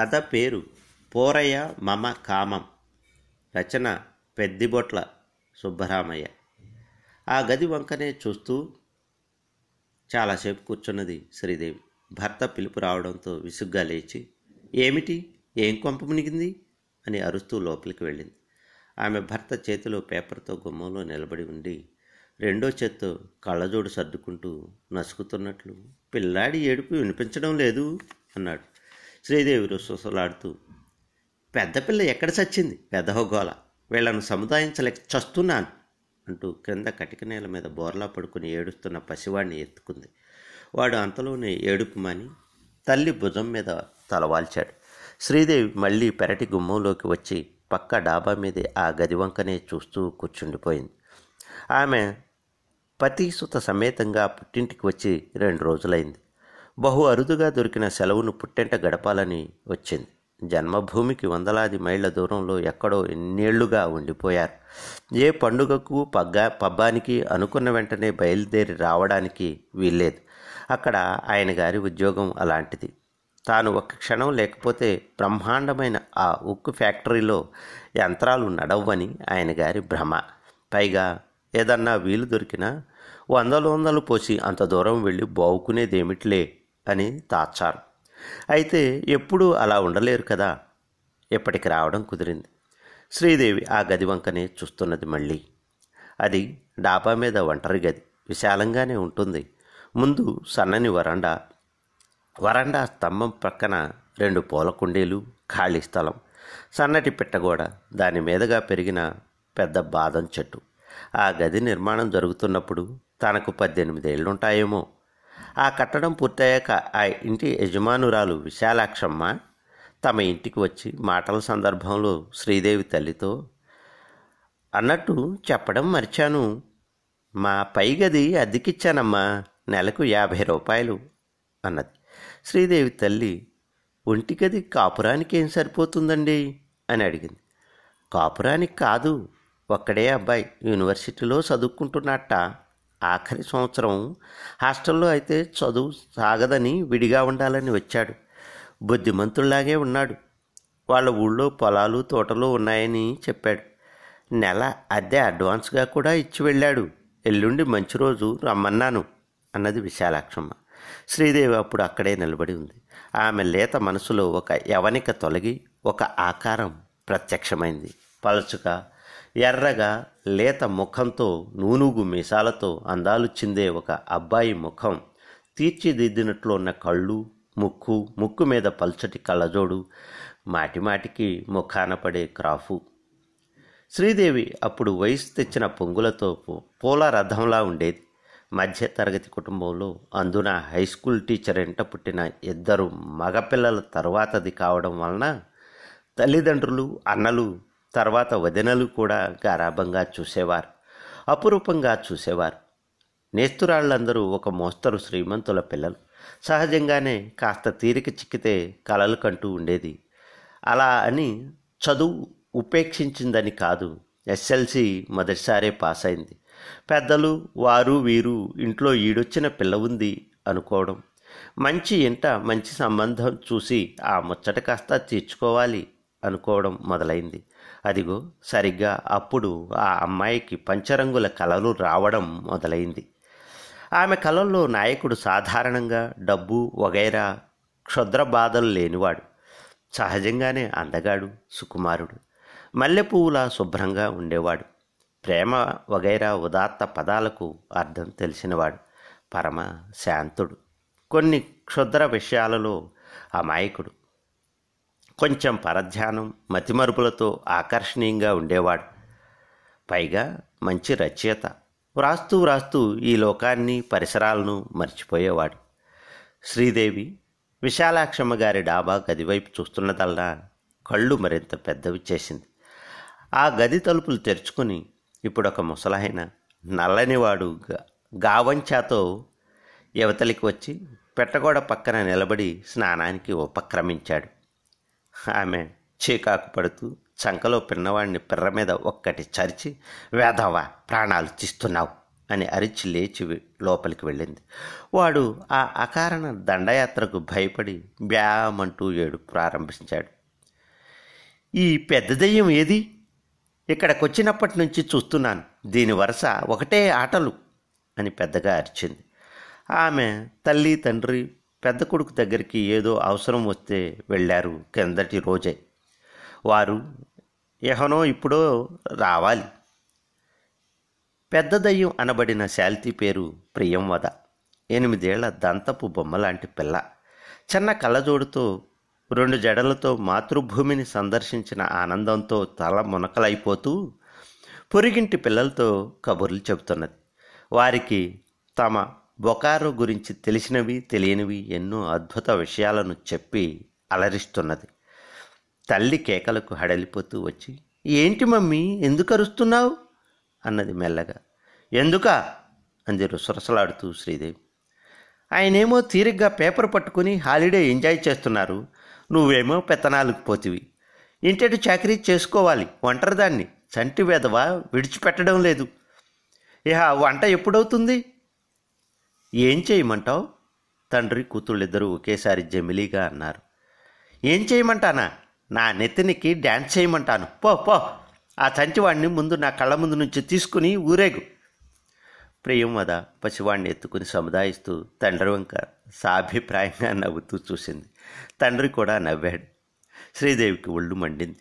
కథ పేరు పోరయ్య మమ కామం. రచన పెద్దిబొట్ల సుబ్బరామయ్య. ఆ గది వంకనే చూస్తూ చాలాసేపు కూర్చున్నది శ్రీదేవి. భర్త పిలుపు రావడంతో విసుగ్గా లేచి ఏమిటి? ఏం కొంప మునిగింది? అని అరుస్తూ లోపలికి వెళ్ళింది. ఆమె భర్త చేతిలో పేపర్తో గుమ్మంలో నిలబడి ఉండి రెండో చేత్తో కళ్ళజోడు సర్దుకుంటూ నసుకుతున్నట్లు పిల్లాడి ఏడుపు వినిపించడం లేదు అన్నాడు. శ్రీదేవి రుసలాడుతూ పెద్ద పిల్ల ఎక్కడ చచ్చింది? పెద్దహోగోల వీళ్ళను సముదాయించలేక చస్తున్నాను అంటూ క్రింద కటిక నేల మీద బోర్లా పడుకుని ఏడుస్తున్న పసివాడిని ఎత్తుకుంది. వాడు అంతలోనే ఏడుపు మాని తల్లి భుజం మీద తలవాల్చాడు శ్రీదేవి మళ్ళీ పెరటి గుమ్మంలోకి వచ్చి పక్క డాబా మీదే ఆ గది వంకనే చూస్తూ కూర్చుండిపోయింది. ఆమె పతిసుత సమేతంగా పుట్టింటికి వచ్చి రెండు రోజులైంది. బహు అరుదుగా దొరికిన సెలవును పుట్టెంట గడపాలని వచ్చింది. జన్మభూమికి వందలాది మైళ్ళ దూరంలో ఎక్కడో ఎన్నేళ్ళుగా ఉండిపోయారు. ఏ పండుగకు పగ్గా పబ్బానికి అనుకున్న వెంటనే బయలుదేరి రావడానికి వీల్లేదు. అక్కడ ఆయన గారి ఉద్యోగం అలాంటిది. తాను ఒక క్షణం లేకపోతే బ్రహ్మాండమైన ఆ ఉక్కు ఫ్యాక్టరీలో యంత్రాలు నడవని ఆయన గారి భ్రమ. పైగా ఏదన్నా వీలు దొరికినా వందలు వందలు పోసి అంత దూరం వెళ్ళి బావుకునేదేమిట్లే? అని తాచారు అయితే ఎప్పుడూ అలా ఉండలేరు కదా. ఇప్పటికి రావడం కుదిరింది. శ్రీదేవి ఆ గది వంకనే చూస్తున్నది మళ్ళీ. అది డాబా మీద ఒంటరి గది. విశాలంగానే ఉంటుంది. ముందు సన్నని వరండా. వరండా స్తంభం ప్రక్కన రెండు పూల కుండీలు ఖాళీ స్థలం. సన్నటి పిట్టగోడ. దాని మీదగా పెరిగిన పెద్ద బాదం చెట్టు. ఆ గది నిర్మాణం జరుగుతున్నప్పుడు తనకు పద్దెనిమిదేళ్ళుంటాయేమో. ఆ కట్టడం పూర్తయ్యాక ఆ ఇంటి యజమానురాలు విశాలాక్షమ్మ తమ ఇంటికి వచ్చి మాటల సందర్భంలో శ్రీదేవి తల్లితో అన్నట్టు చెప్పడం మర్చాను. మా పై గది అద్దెకిచ్చానమ్మా. నెలకు యాభై రూపాయలు అన్నది. శ్రీదేవి తల్లి ఒంటి గది కాపురానికి ఏం సరిపోతుందండి? అని అడిగింది. కాపురానికి కాదు. ఒక్కడే అబ్బాయి యూనివర్సిటీలో చదువుకుంటున్నట్ట. ఆఖరి సంవత్సరం హాస్టల్లో అయితే చదువు సాగదని విడిగా ఉండాలని వచ్చాడు. బుద్ధిమంతుల్లాగే ఉన్నాడు. వాళ్ళ ఊళ్ళో పొలాలు తోటలు ఉన్నాయని చెప్పాడు. నెల అద్దె అడ్వాన్స్గా కూడా ఇచ్చి వెళ్ళాడు. ఎల్లుండి మంచి రోజు రమ్మన్నాను అన్నది విశాలాక్షమ్మ. శ్రీదేవి అప్పుడు అక్కడే నిలబడి ఉంది. ఆమె లేత మనసులో ఒక యవనిక తొలగి ఒక ఆకారం ప్రత్యక్షమైంది. పలుచుగా ఎర్రగా లేత ముఖంతో నూనుగు మీసాలతో అందాలు చిందే ఒక అబ్బాయి ముఖం. తీర్చిదిద్దినట్లు ఉన్న కళ్ళు ముక్కు ముక్కు మీద పల్చటి కళ్ళజోడు మాటిమాటికి ముఖాన పడే క్రాఫు. శ్రీదేవి అప్పుడు వయసు తెచ్చిన పొంగులతో పూల రథంలా ఉండేది. మధ్య తరగతి కుటుంబంలో అందున హై స్కూల్ టీచర్ ఎంట పుట్టిన ఇద్దరు మగపిల్లల తర్వాతది కావడం వలన తల్లిదండ్రులు అన్నలు తర్వాత వదినలు కూడా గారాభంగా చూసేవారు అపురూపంగా చూసేవారు. నేస్తురాళ్ళందరూ ఒక మోస్తరు శ్రీమంతుల పిల్లలు. సహజంగానే కాస్త తీరిక చిక్కితే కలలు కంటూ ఉండేది. అలా అని చదువు ఉపేక్షించిందని కాదు ఎస్ఎల్సి మొదటిసారే పాస్ అయింది పెద్దలు వారు వీరు ఇంట్లో ఈడొచ్చిన పిల్ల ఉంది అనుకోవడం. మంచి ఇంట మంచి సంబంధం చూసి ఆ ముచ్చట కాస్త తీర్చుకోవాలి అనుకోవడం మొదలైంది. అదిగో సరిగ్గా అప్పుడు ఆ అమ్మాయికి పంచరంగుల కలలు రావడం మొదలైంది. ఆమె కళల్లో నాయకుడు సాధారణంగా డబ్బు వగైరా క్షుద్ర బాధలు లేనివాడు. సహజంగానే అందగాడు సుకుమారుడు. మల్లెపువ్వులా శుభ్రంగా ఉండేవాడు. ప్రేమ వగైరా ఉదాత్త పదాలకు అర్థం తెలిసినవాడు. పరమ శాంతుడు. కొన్ని క్షుద్ర విషయాలలో అమాయకుడు. కొంచెం పరధ్యానం మతిమరుపులతో ఆకర్షణీయంగా ఉండేవాడు. పైగా మంచి రచయిత. వ్రాస్తూ వ్రాస్తూ ఈ లోకాన్ని పరిసరాలను మర్చిపోయేవాడు. శ్రీదేవి విశాలాక్షమ్మ గారి డాబా గదివైపు చూస్తున్నదల్లా కళ్ళు మరింత పెద్దవి చేసింది. ఆ గది తలుపులు తెరుచుకుని ఇప్పుడొక ఒక ముసలాయన నల్లనివాడు గావంచాతో యువతలికి వచ్చి పెట్టగోడ పక్కన నిలబడి స్నానానికి ఉపక్రమించాడు. ఆమె చీకాకు పడుతూ చంకలో పిన్నవాడిని పిర్ర మీద ఒక్కటి చరిచి వేధవా ప్రాణాలు తీస్తున్నావు అని అరిచి లేచి లోపలికి వెళ్ళింది. వాడు ఆ అకారణ దండయాత్రకు భయపడి బ్యామంటూ ఏడు ప్రారంభించాడు. ఈ పెద్ద దెయ్యం ఏది? ఇక్కడికొచ్చినప్పటి నుంచి చూస్తున్నాను. దీని వరుస ఒకటే ఆటలు అని పెద్దగా అరిచింది. ఆమె తల్లి తండ్రి పెద్ద కొడుకు దగ్గరికి ఏదో అవసరం వస్తే వెళ్ళారు కిందటి రోజే. వారు ఎహనో ఇప్పుడో రావాలి. పెద్ద దయ్యం అనబడిన శాల్తీ పేరు ప్రియంవద. ఎనిమిదేళ్ళ దంతపు బొమ్మలాంటి పిల్ల. చిన్న కళ్ళజోడుతో రెండు జడలతో మాతృభూమిని సందర్శించిన ఆనందంతో తల మునకలైపోతూ పొరిగింటి పిల్లలతో కబుర్లు చెబుతున్నది. వారికి తమ బొకారో గురించి తెలిసినవి తెలియనివి ఎన్నో అద్భుత విషయాలను చెప్పి అలరిస్తున్నది. తల్లి కేకలకు హడలిపోతూ వచ్చి ఏంటి మమ్మీ ఎందుకు అరుస్తున్నావు? అన్నది మెల్లగా. ఎందుకా? అంది రుసరుసలాడుతూ శ్రీదేవి. ఆయనేమో తీరిగ్గా పేపర్ పట్టుకుని హాలిడే ఎంజాయ్ చేస్తున్నారు. నువ్వేమో పెత్తనాలకు పోతివి. ఇంటటి చాకరీ చేసుకోవాలి ఒంటరిదాన్ని. చంటి వేదవా విడిచిపెట్టడం లేదు. ఇహ వంట ఎప్పుడవుతుంది? ఏం చేయమంటావు? తండ్రి కూతుళ్ళిద్దరూ ఒకేసారి జమిలీగా అన్నారు. ఏం చేయమంటానా? నా నెత్తినికి డ్యాన్స్ చేయమంటాను. పో పో. ఆ చంచివాడిని ముందు నా కళ్ళ ముందు నుంచి తీసుకుని ఊరేగు. ప్రియం వద పసివాడిని ఎత్తుకుని సముదాయిస్తూ తండ్రి వంక సాభిప్రాయంగా నవ్వుతూ చూసింది. తండ్రి కూడా నవ్వాడు. శ్రీదేవికి ఒళ్ళు మండింది.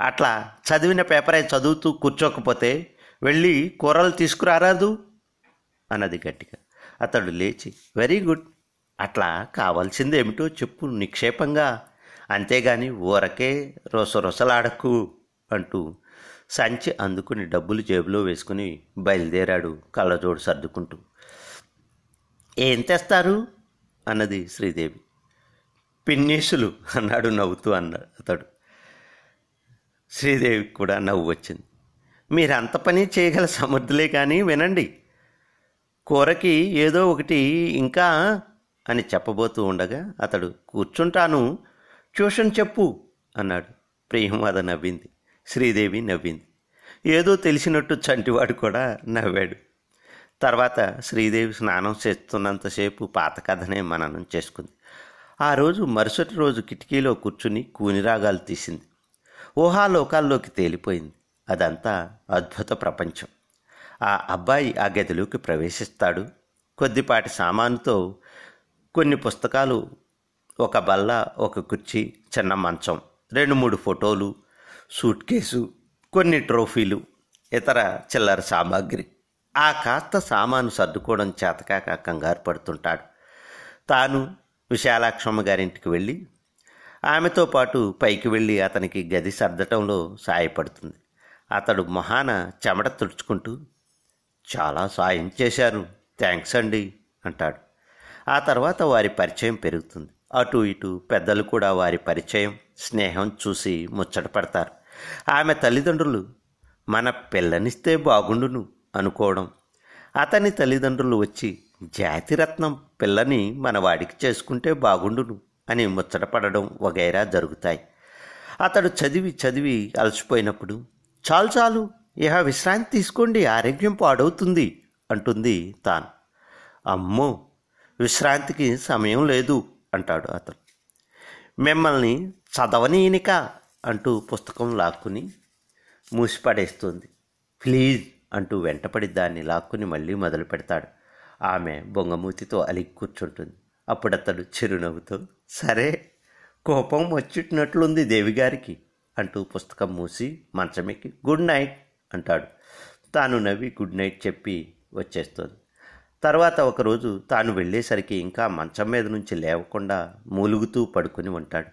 అట్లా చదివిన పేపరే చదువుతూ కూర్చోకపోతే వెళ్ళి కూరలు తీసుకురారాదు? అన్నది గట్టిగా. అతడు లేచి వెరీ గుడ్. అట్లా కావాల్సిందేమిటో చెప్పు నిక్షేపంగా. అంతేగాని ఊరకే రొసరొసలాడకు అంటూ సంచి అందుకుని డబ్బులు జేబులో వేసుకుని బయలుదేరాడు కళ్ళజోడు సర్దుకుంటూ. ఏం తెస్తారు? అన్నది శ్రీదేవి. పిన్నీసులు అన్నాడు నవ్వుతూ అన్నాడు అతడు. శ్రీదేవికి కూడా నవ్వు వచ్చింది. మీరు అంత పని చేయగల సమర్థులే కానీ వినండి. కూరకి ఏదో ఒకటి ఇంకా అని చెప్పబోతూ ఉండగా అతడు కూర్చుంటాను. ట్యూషన్ చెప్పు అన్నాడు. ప్రియమాద నవ్వింది. శ్రీదేవి నవ్వింది. ఏదో తెలిసినట్టు చంటివాడు కూడా నవ్వాడు. తర్వాత శ్రీదేవి స్నానం చేస్తున్నంతసేపు పాత కథనే మననం చేసుకుంది. ఆ రోజు మరుసటి రోజు కిటికీలో కూర్చుని కూనిరాగాలు తీసింది. ఊహాలోకాల్లోకి తేలిపోయింది. అదంతా అద్భుత ప్రపంచం. ఆ అబ్బాయి ఆ గదిలోకి ప్రవేశిస్తాడు. కొద్దిపాటి సామానుతో కొన్ని పుస్తకాలు ఒక బల్ల ఒక కుర్చీ చిన్న మంచం రెండు మూడు ఫోటోలు సూట్ కేసు కొన్ని ట్రోఫీలు ఇతర చిల్లర సామాగ్రి. ఆ కాస్త సామాను సర్దుకోవడం చేతకాక కంగారు పడుతుంటాడు. తాను విశాలాక్షమ్మ గారింటికి వెళ్ళి ఆమెతో పాటు పైకి వెళ్ళి అతనికి గది సర్దటంలో సాయపడుతుంది. అతడు మొహాన చెమట తుడుచుకుంటూ చాలా సాయం చేశారు. థ్యాంక్స్ అండి అంటాడు. ఆ తర్వాత వారి పరిచయం పెరుగుతుంది. అటు ఇటు పెద్దలు కూడా వారి పరిచయం స్నేహం చూసి ముచ్చటపడతారు ఆమె తల్లిదండ్రులు మన పిల్లనిస్తే బాగుండును అనుకోవడం. అతని తల్లిదండ్రులు వచ్చి జాతిరత్నం పిల్లని మన వాడికి చేసుకుంటే బాగుండును అని ముచ్చటపడడం వగైరా జరుగుతాయి. అతడు చదివి చదివి అలసిపోయినప్పుడు చాలు చాలు ఇహ విశ్రాంతి తీసుకోండి ఆరోగ్యం పాడవుతుంది అంటుంది తాను. అమ్మో విశ్రాంతికి సమయం లేదు అంటాడు అతను. మిమ్మల్ని చదవనీయనిక అంటూ పుస్తకం లాక్కుని మూసిపడేస్తుంది. ప్లీజ్ అంటూ వెంటపడి దాన్ని లాక్కుని మళ్ళీ మొదలు పెడతాడు ఆమె బొంగమూతితో అలిగి కూర్చుంటుంది. అప్పుడు అతడు చిరునవ్వుతో సరే కోపం వచ్చినట్లుంది దేవిగారికి అంటూ పుస్తకం మూసి మంచమెక్కి గుడ్ నైట్. అంటాడు. తాను నవ్వి గుడ్ నైట్ చెప్పి వచ్చేస్తుంది. తర్వాత ఒకరోజు తాను వెళ్ళేసరికి ఇంకా మంచం మీద నుంచి లేవకుండా మూలుగుతూ పడుకుని ఉంటాడు.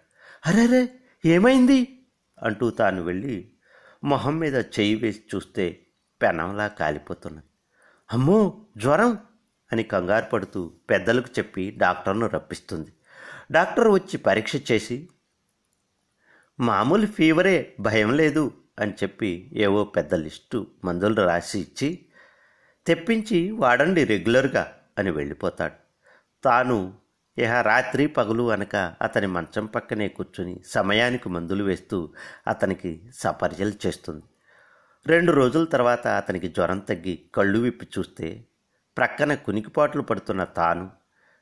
అరేరే ఏమైంది? అంటూ తాను వెళ్ళి మొహం మీద చెయ్యి వేసి చూస్తే పెనంలా కాలిపోతున్నది. అమ్మో జ్వరం! అని కంగారు పడుతూ పెద్దలకు చెప్పి డాక్టర్ను రప్పిస్తుంది. డాక్టర్ వచ్చి పరీక్ష చేసి మామూలు ఫీవరే భయం లేదు అని చెప్పి ఏవో పెద్ద లిస్టు మందులు రాసి ఇచ్చి తెప్పించి వాడండి రెగ్యులర్గా అని వెళ్ళిపోతాడు. తాను ఇహ రాత్రి పగలు అనక అతని మంచం పక్కనే కూర్చుని సమయానికి మందులు వేస్తూ అతనికి సపర్యలు చేస్తుంది. రెండు రోజుల తర్వాత అతనికి జ్వరం తగ్గి కళ్ళు విప్పి చూస్తే ప్రక్కన కునికిపాట్లు పడుతున్న తాను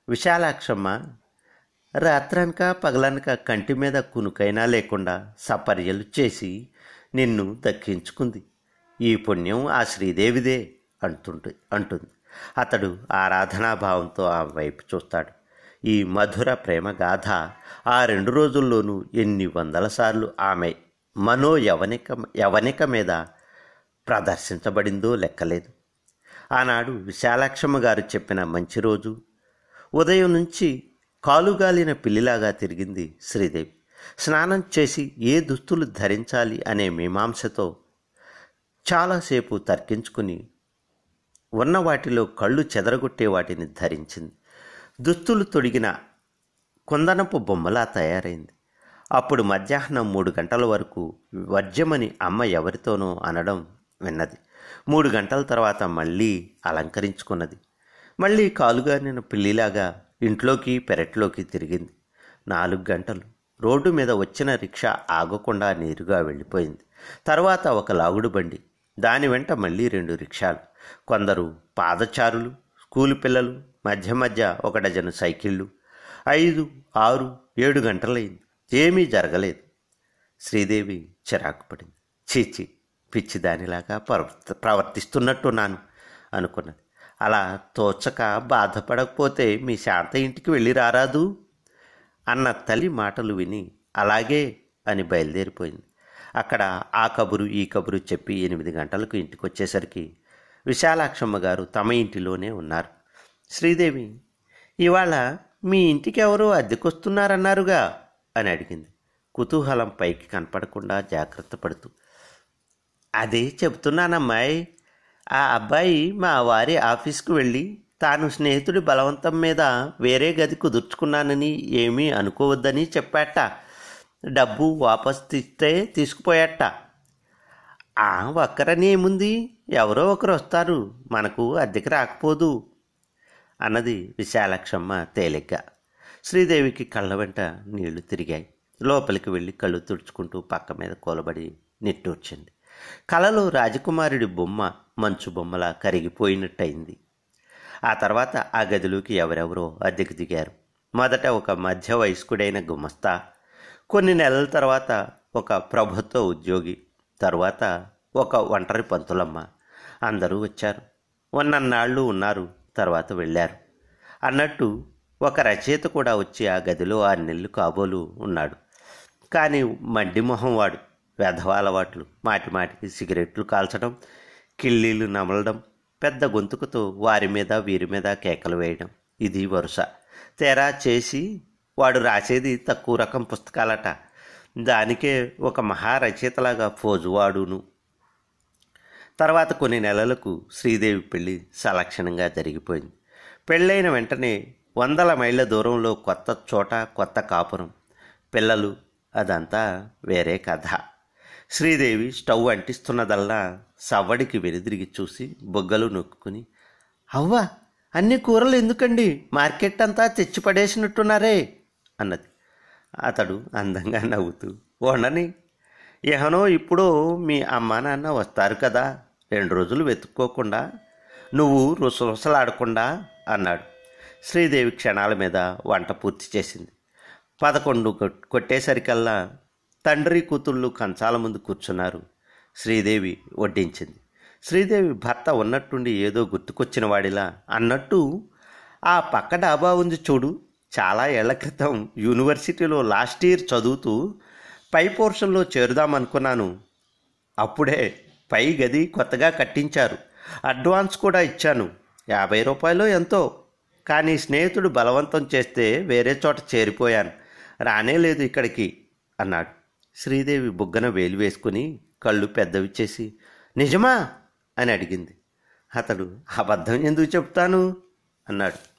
విశాలాక్షమ్మ రాత్రనక పగలనక కంటి మీద కునుకైనా లేకుండా సపర్యలు చేసి నిన్ను దక్కించుకుంది. ఈ పుణ్యం ఆ శ్రీదేవిదే అంటుంటు అంటుంది. అతడు ఆరాధనాభావంతో ఆమె వైపు చూస్తాడు. ఈ మధుర ప్రేమ గాథ ఆ రెండు రోజుల్లోనూ ఎన్ని వందల సార్లు ఆమె మనో యవనిక యవనిక మీద ప్రదర్శించబడిందో లెక్కలేదు. ఆనాడు విశాలాక్షమ్మ గారు చెప్పిన మంచి రోజు. ఉదయం నుంచి కాలుగాలిన పిల్లిలాగా తిరిగింది శ్రీదేవి. స్నానం చేసి ఏ దుస్తులు ధరించాలి అనే మీమాంసతో చాలాసేపు తర్కించుకుని ఉన్న వాటిలో కళ్ళు చెదరగొట్టే వాటిని ధరించింది. దుస్తులు తొడిగిన కుందనపు బొమ్మలా తయారైంది. అప్పుడు మధ్యాహ్నం మూడు గంటల వరకు వర్జమని అమ్మ ఎవరితోనో అనడం విన్నది. మూడు గంటల తర్వాత మళ్ళీ అలంకరించుకున్నది. మళ్ళీ కాలుగా నేను పిల్లిలాగా ఇంట్లోకి పెరట్లోకి తిరిగింది. నాలుగు గంటలు. రోడ్డు మీద వచ్చిన రిక్షా ఆగకుండా నేరుగా వెళ్ళిపోయింది. తర్వాత ఒక లాగుడు బండి దాని వెంట మళ్ళీ రెండు రిక్షాలు. కొందరు పాదచారులు స్కూలు పిల్లలు మధ్య మధ్య ఒక డజను సైకిళ్ళు. ఐదు ఆరు ఏడు గంటలైంది. ఏమీ జరగలేదు. శ్రీదేవి చిరాకు పడింది. చీచి పిచ్చిదానిలాగా ప్రవర్త ప్రవర్తిస్తున్నట్టున్నాను అనుకున్నది. అలా తోచక బాధపడకపోతే మీ శాంత ఇంటికి వెళ్ళి రారాదు? అన్న తల్లి మాటలు విని అలాగే అని బయలుదేరిపోయింది. అక్కడ ఆ కబురు ఈ కబురు చెప్పి ఎనిమిది గంటలకు ఇంటికి వచ్చేసరికి విశాలాక్షమ్మ గారు తమ ఇంటిలోనే ఉన్నారు. శ్రీదేవి ఇవాళ మీ ఇంటికి ఎవరో అద్దెకొస్తున్నారన్నారుగా? అని అడిగింది. కుతూహలం పైకి కనపడకుండా జాగ్రత్త పడుతూ అదే చెబుతున్నానమ్మాయి. ఆ అబ్బాయి మా వారి ఆఫీస్కు వెళ్ళి తాను స్నేహితుడి బలవంతం మీద వేరే గది కుదుర్చుకున్నానని ఏమీ అనుకోవద్దని చెప్పాట. డబ్బు వాపస్ తీస్తే తీసుకుపోయాట. ఆ ఒక్కరని ఏముంది? ఎవరో ఒకరు వస్తారు. మనకు అద్దెకి రాకపోదు. అన్నది విశాలక్షమ్మ తేలిగ్గా. శ్రీదేవికి కళ్ళ వెంట నీళ్ళు తిరిగాయి. లోపలికి వెళ్ళి కళ్ళు తుడుచుకుంటూ పక్క మీద కూలబడి నిట్టూర్చింది. కలలో రాజకుమారుడి బొమ్మ మంచు బొమ్మలా కరిగిపోయినట్టయింది. ఆ తర్వాత ఆ గదిలోకి ఎవరెవరో అద్దెకు దిగారు. మొదట ఒక మధ్య వయస్కుడైన గుమస్తా కొన్ని నెలల తర్వాత ఒక ప్రభుత్వ ఉద్యోగి తర్వాత ఒక ఒంటరి పంతులమ్మ. అందరూ వచ్చారు. ఉన్నన్నాళ్ళు ఉన్నారు తర్వాత వెళ్ళారు. అన్నట్టు ఒక రచయిత కూడా వచ్చి ఆ గదిలో ఆ నెలలు కాబోలు ఉన్నాడు. కానీ మడ్డి మొహం వాడు వెధవాలవాట్లు మాటి మాటికి సిగరెట్లు కాల్చడం కిళ్ళీలు నమలడం పెద్ద గొంతుకుతో వారి మీద వీరి మీద కేకలు వేయడం. ఇది వరుస. తేరా చేసి వాడు రాసేది తక్కువ రకం పుస్తకాలట. దానికే ఒక మహారచయితలాగా ఫోజువాడును తర్వాత కొన్ని నెలలకు శ్రీదేవి పెళ్ళి సలక్షణంగా జరిగిపోయింది. పెళ్ళైన వెంటనే వందల మైళ్ళ దూరంలో కొత్త చోట కొత్త కాపురం. పిల్లలు అదంతా వేరే కథ. శ్రీదేవి స్టవ్ అంటిస్తున్నదల్లా సవ్వడికి వెనుదిరిగి చూసి బొగ్గలు నొక్కుని అవ్వ అన్ని కూరలు ఎందుకండి? మార్కెట్ అంతా తెచ్చి పడేసినట్టున్నారే అన్నది. అతడు అందంగా నవ్వుతూ వండని ఏహనో ఇప్పుడు మీ అమ్మా నాన్న వస్తారు కదా రెండు రోజులు వెతుక్కోకుండా నువ్వు రుసరుసలాడకుండా అన్నాడు. శ్రీదేవి క్షణాల మీద వంట పూర్తి చేసింది. పదకొండు కొట్టేసరికల్లా తండ్రి కూతుళ్ళు కంచాల ముందు కూర్చున్నారు. శ్రీదేవి వడ్డించింది. శ్రీదేవి భర్త ఉన్నట్టుండి ఏదో గుర్తుకొచ్చిన వాడిలా అన్నట్టు ఆ పక్క డాబా ఉంది చూడు. చాలా ఏళ్ళ క్రితం యూనివర్సిటీలో లాస్ట్ ఇయర్ చదువుతూ పై పోర్షన్లో చేరుదామనుకున్నాను. అప్పుడే పై గది కొత్తగా కట్టించారు. అడ్వాన్స్ కూడా ఇచ్చాను. యాభై రూపాయలు ఎంతో. కానీ స్నేహితుడు బలవంతం చేస్తే వేరే చోట చేరిపోయాను. రానే లేదు ఇక్కడికి అన్నాడు. శ్రీదేవి బుగ్గన వేలు వేసుకుని కళ్ళు పెద్దవి చేసి నిజమా? అని అడిగింది. అతడు అబద్ధం ఎందుకు చెప్తాను? అన్నాడు.